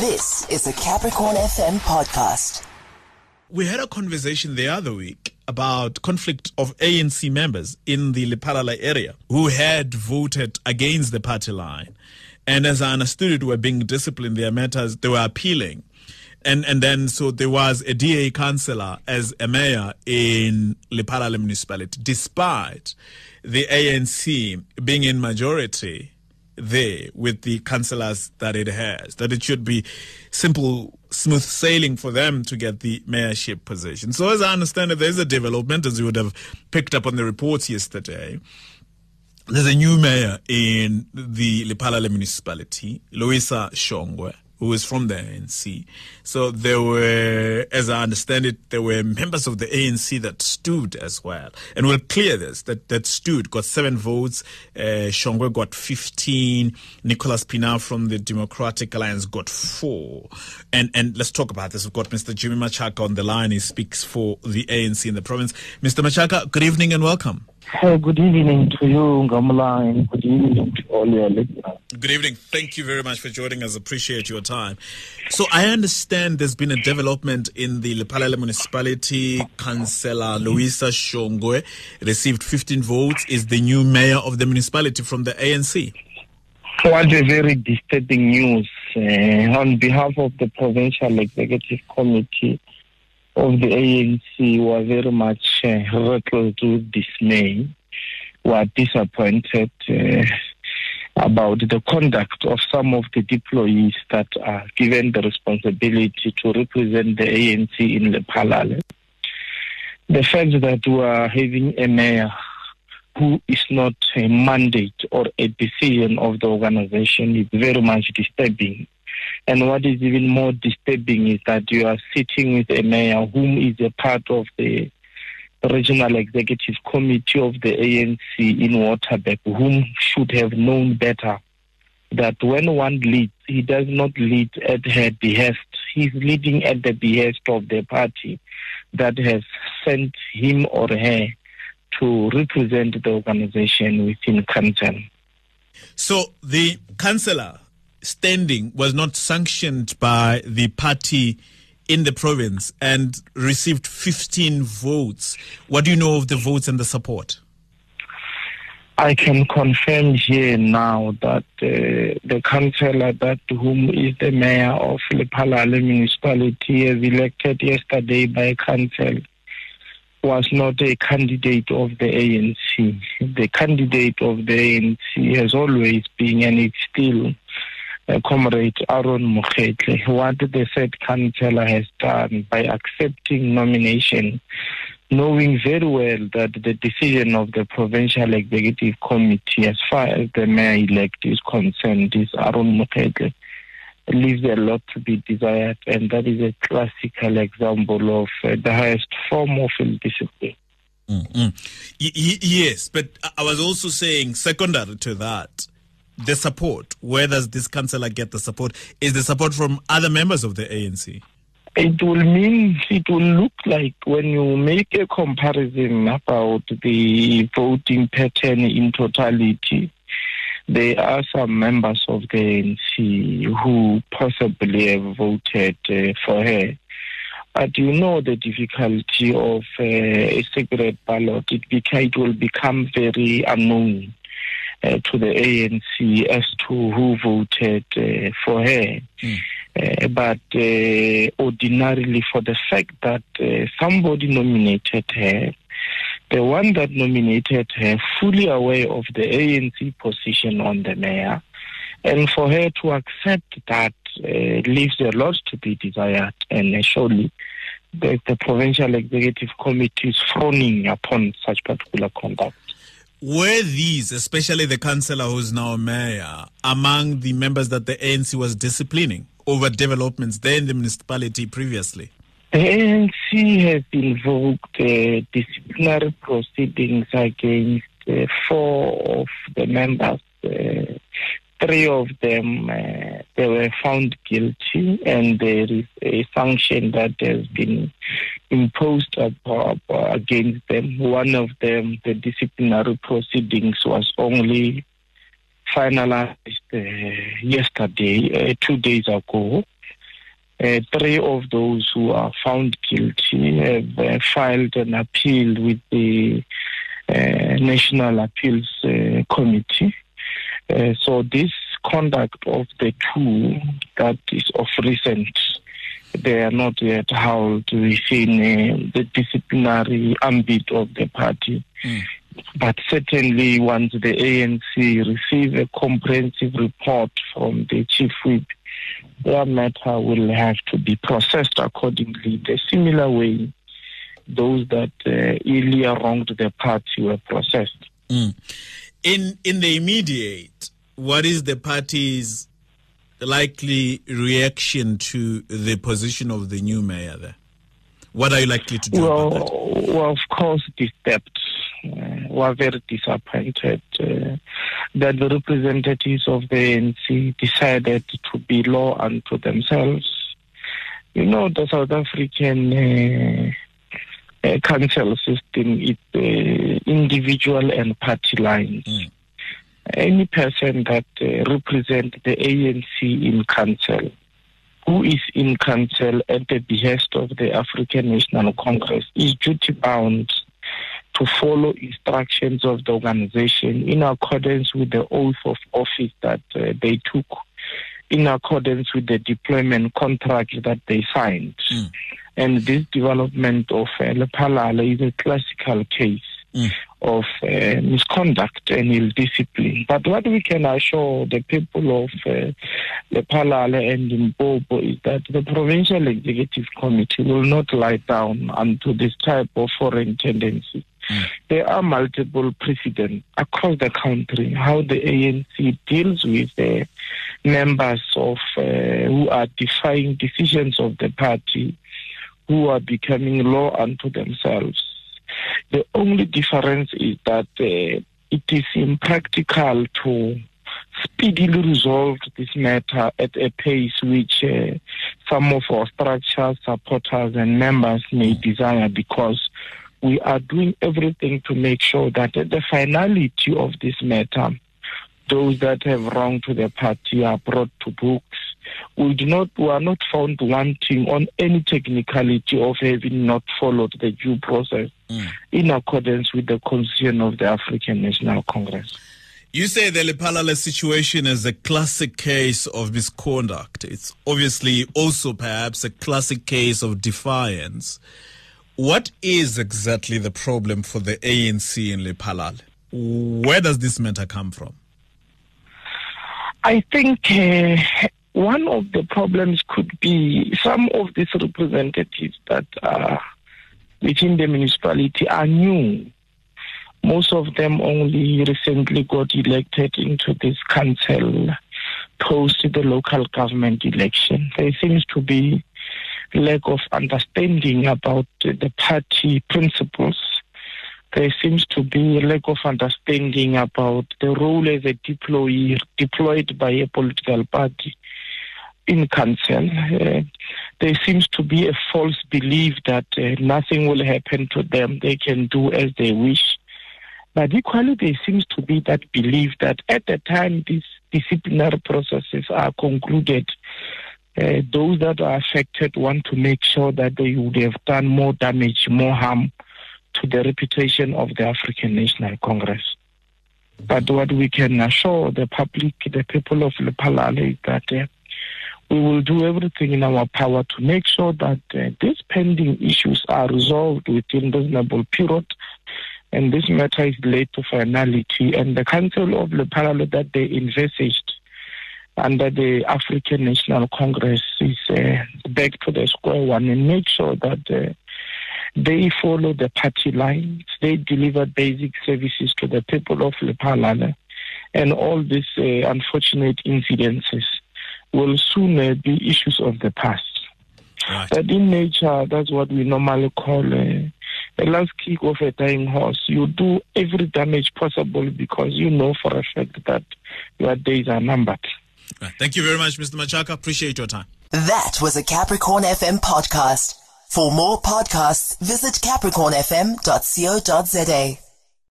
This is a Capricorn FM podcast. We had a conversation the other week about conflict of ANC members in the Lephalale area who had voted against the party line. And as I understood it, were being disciplined. Their matters, they were appealing. And, and then, so there was a DA councillor as a mayor in Lephalale municipality, despite the ANC being in majority there with the councillors that it has, that it should be simple, smooth sailing for them to get the mayorship position. So, as I understand it, there's a development, as you would have picked up on the reports yesterday. There's a new mayor in the Lephalale municipality, Louisa Shongwe who is from the ANC. So there were, as I understand it, there were members of the ANC that stood as well. And we'll clear this, that, that stood, got seven votes. Uh, Shongwe got 15. Nicholas Pienaar from the Democratic Alliance got four. And, and let's talk about this. We've got Mr. Jimmy Machaka on the line. He speaks for the ANC in the province. Mr. Machaka, good evening and welcome. Hey, good evening to you, Ngamla, and good evening to all your listeners. Good evening. Thank you very much for joining us. Appreciate your time. So I understand there's been a development in the Lephalale municipality. Councillor Louisa Shongwe received 15 votes. Is the new mayor of the municipality from the ANC? What a very disturbing news. Uh, on behalf of the provincial executive committee, of the ANC were very much uh, rattled with dismay, were disappointed uh, about the conduct of some of the deployees that are given the responsibility to represent the ANC in Lephalale. The fact that we are having a mayor who is not a mandate or a decision of the organization is very much disturbing and what is even more disturbing is that you are sitting with a mayor whom is a part of the regional executive committee of the ANC in Waterberg, whom should have known better that when one leads, he does not lead at her behest. He's leading at the behest of the party that has sent him or her to represent the organization within council. So the councillor standing was not sanctioned by the party in the province and received 15 votes. What do you know of the votes and the support? I can confirm here now that uh, the councillor that whom is the mayor of Lephalale municipality as elected yesterday by council was not a candidate of the ANC. The candidate of the ANC has always been and it's still uh, Comrade Aron Mokgetle, what the said councillor has done by accepting nomination, knowing very well that the decision of the provincial executive committee, as far as the mayor-elect is concerned, is Aron Mokgetle, leaves a lot to be desired, and that is a classical example of uh, the highest form of discipline. Mm-hmm. Y- yes, but I was also saying, secondary to that, the support? Where does this councillor get the support? Is the support from other members of the ANC? It will mean, it will look like when you make a comparison about the voting pattern in totality, there are some members of the ANC who possibly have voted uh, for her. But you know the difficulty of uh, a secret ballot. It, beca- it will become very unknown uh, to the ANC as to who voted uh, for her. Mm. Uh, but uh, ordinarily, for the fact that uh, somebody nominated her, the one that nominated her, fully aware of the ANC position on the mayor, and for her to accept that uh, leaves a lot to be desired. And surely the, the provincial executive committee is frowning upon such particular conduct were these, especially the councillor who's now mayor, among the members that the ANC was disciplining over developments there in the municipality previously? The ANC has invoked uh, disciplinary proceedings against uh, four of the members. Uh, three of them uh, they were found guilty, and there is a sanction that has been imposed against them. One of them, the disciplinary proceedings, was only finalized uh, yesterday, uh, two days ago. Uh, three of those who are found guilty have uh, filed an appeal with the uh, National Appeals uh, Committee. Uh, so this conduct of the two that is of recent, they are not yet held within uh, the disciplinary ambit of the party. Mm. But certainly, once the ANC receive a comprehensive report from the chief whip, their matter will have to be processed accordingly. The similar way, those that uh, earlier wronged the party were processed. Mm. In in the immediate, what is the party's likely reaction to the position of the new mayor there? What are you likely to do well, about that? Well, of course, disturbed. Uh, we're very disappointed uh, that the representatives of the ANC decided to be law unto themselves. You know, the South African uh, uh council system is uh, individual and party lines. Mm any person that uh, represents the ANC in council, who is in council at the behest of the African National Congress, is duty bound to follow instructions of the organization in accordance with the oath of office that uh, they took, in accordance with the deployment contract that they signed. Mm. And this development of uh, Lephalale is a classical case mm. Of uh, misconduct and ill discipline. But what we can assure the people of uh, Lephalale and Limpopo is that the Provincial Executive Committee will not lie down unto this type of foreign tendency. Mm. There are multiple precedents across the country how the ANC deals with the members of uh, who are defying decisions of the party, who are becoming law unto themselves. The only difference is that uh, it is impractical to speedily resolve this matter at a pace which uh, some of our structures, supporters, and members may desire because we are doing everything to make sure that at the finality of this matter, those that have wronged to the party are brought to books. We do not, we are not found wanting on any technicality of having not followed the due process mm. in accordance with the constitution of the African National Congress. You say the Lephalale situation is a classic case of misconduct. It's obviously also perhaps a classic case of defiance. What is exactly the problem for the ANC in Lephalale? Where does this matter come from? I think uh, one of the problems could be some of these representatives that are within the municipality are new. Most of them only recently got elected into this council post the local government election. There seems to be lack of understanding about the party principles there seems to be a lack of understanding about the role as a deployee deployed by a political party in council. Uh, there seems to be a false belief that uh, nothing will happen to them. They can do as they wish. But equally, there seems to be that belief that at the time these disciplinary processes are concluded, uh, those that are affected want to make sure that they would have done more damage, more harm to the reputation of the African National Congress. But what we can assure the public, the people of Lephalale, is that uh, we will do everything in our power to make sure that uh, these pending issues are resolved within reasonable period and this matter is laid to finality. And the Council of Lephalale that they envisaged under the African National Congress is uh, back to the square one and make sure that uh, they follow the party lines. They deliver basic services to the people of Lephalale. And all these uh, unfortunate incidences will soon uh, be issues of the past. Right. But in nature, that's what we normally call uh, a last kick of a dying horse. You do every damage possible because you know for a fact that your days are numbered. Right. Thank you very much, Mr. Machaka. Appreciate your time. That was a Capricorn FM podcast. For more podcasts, visit capricornfm.co.za.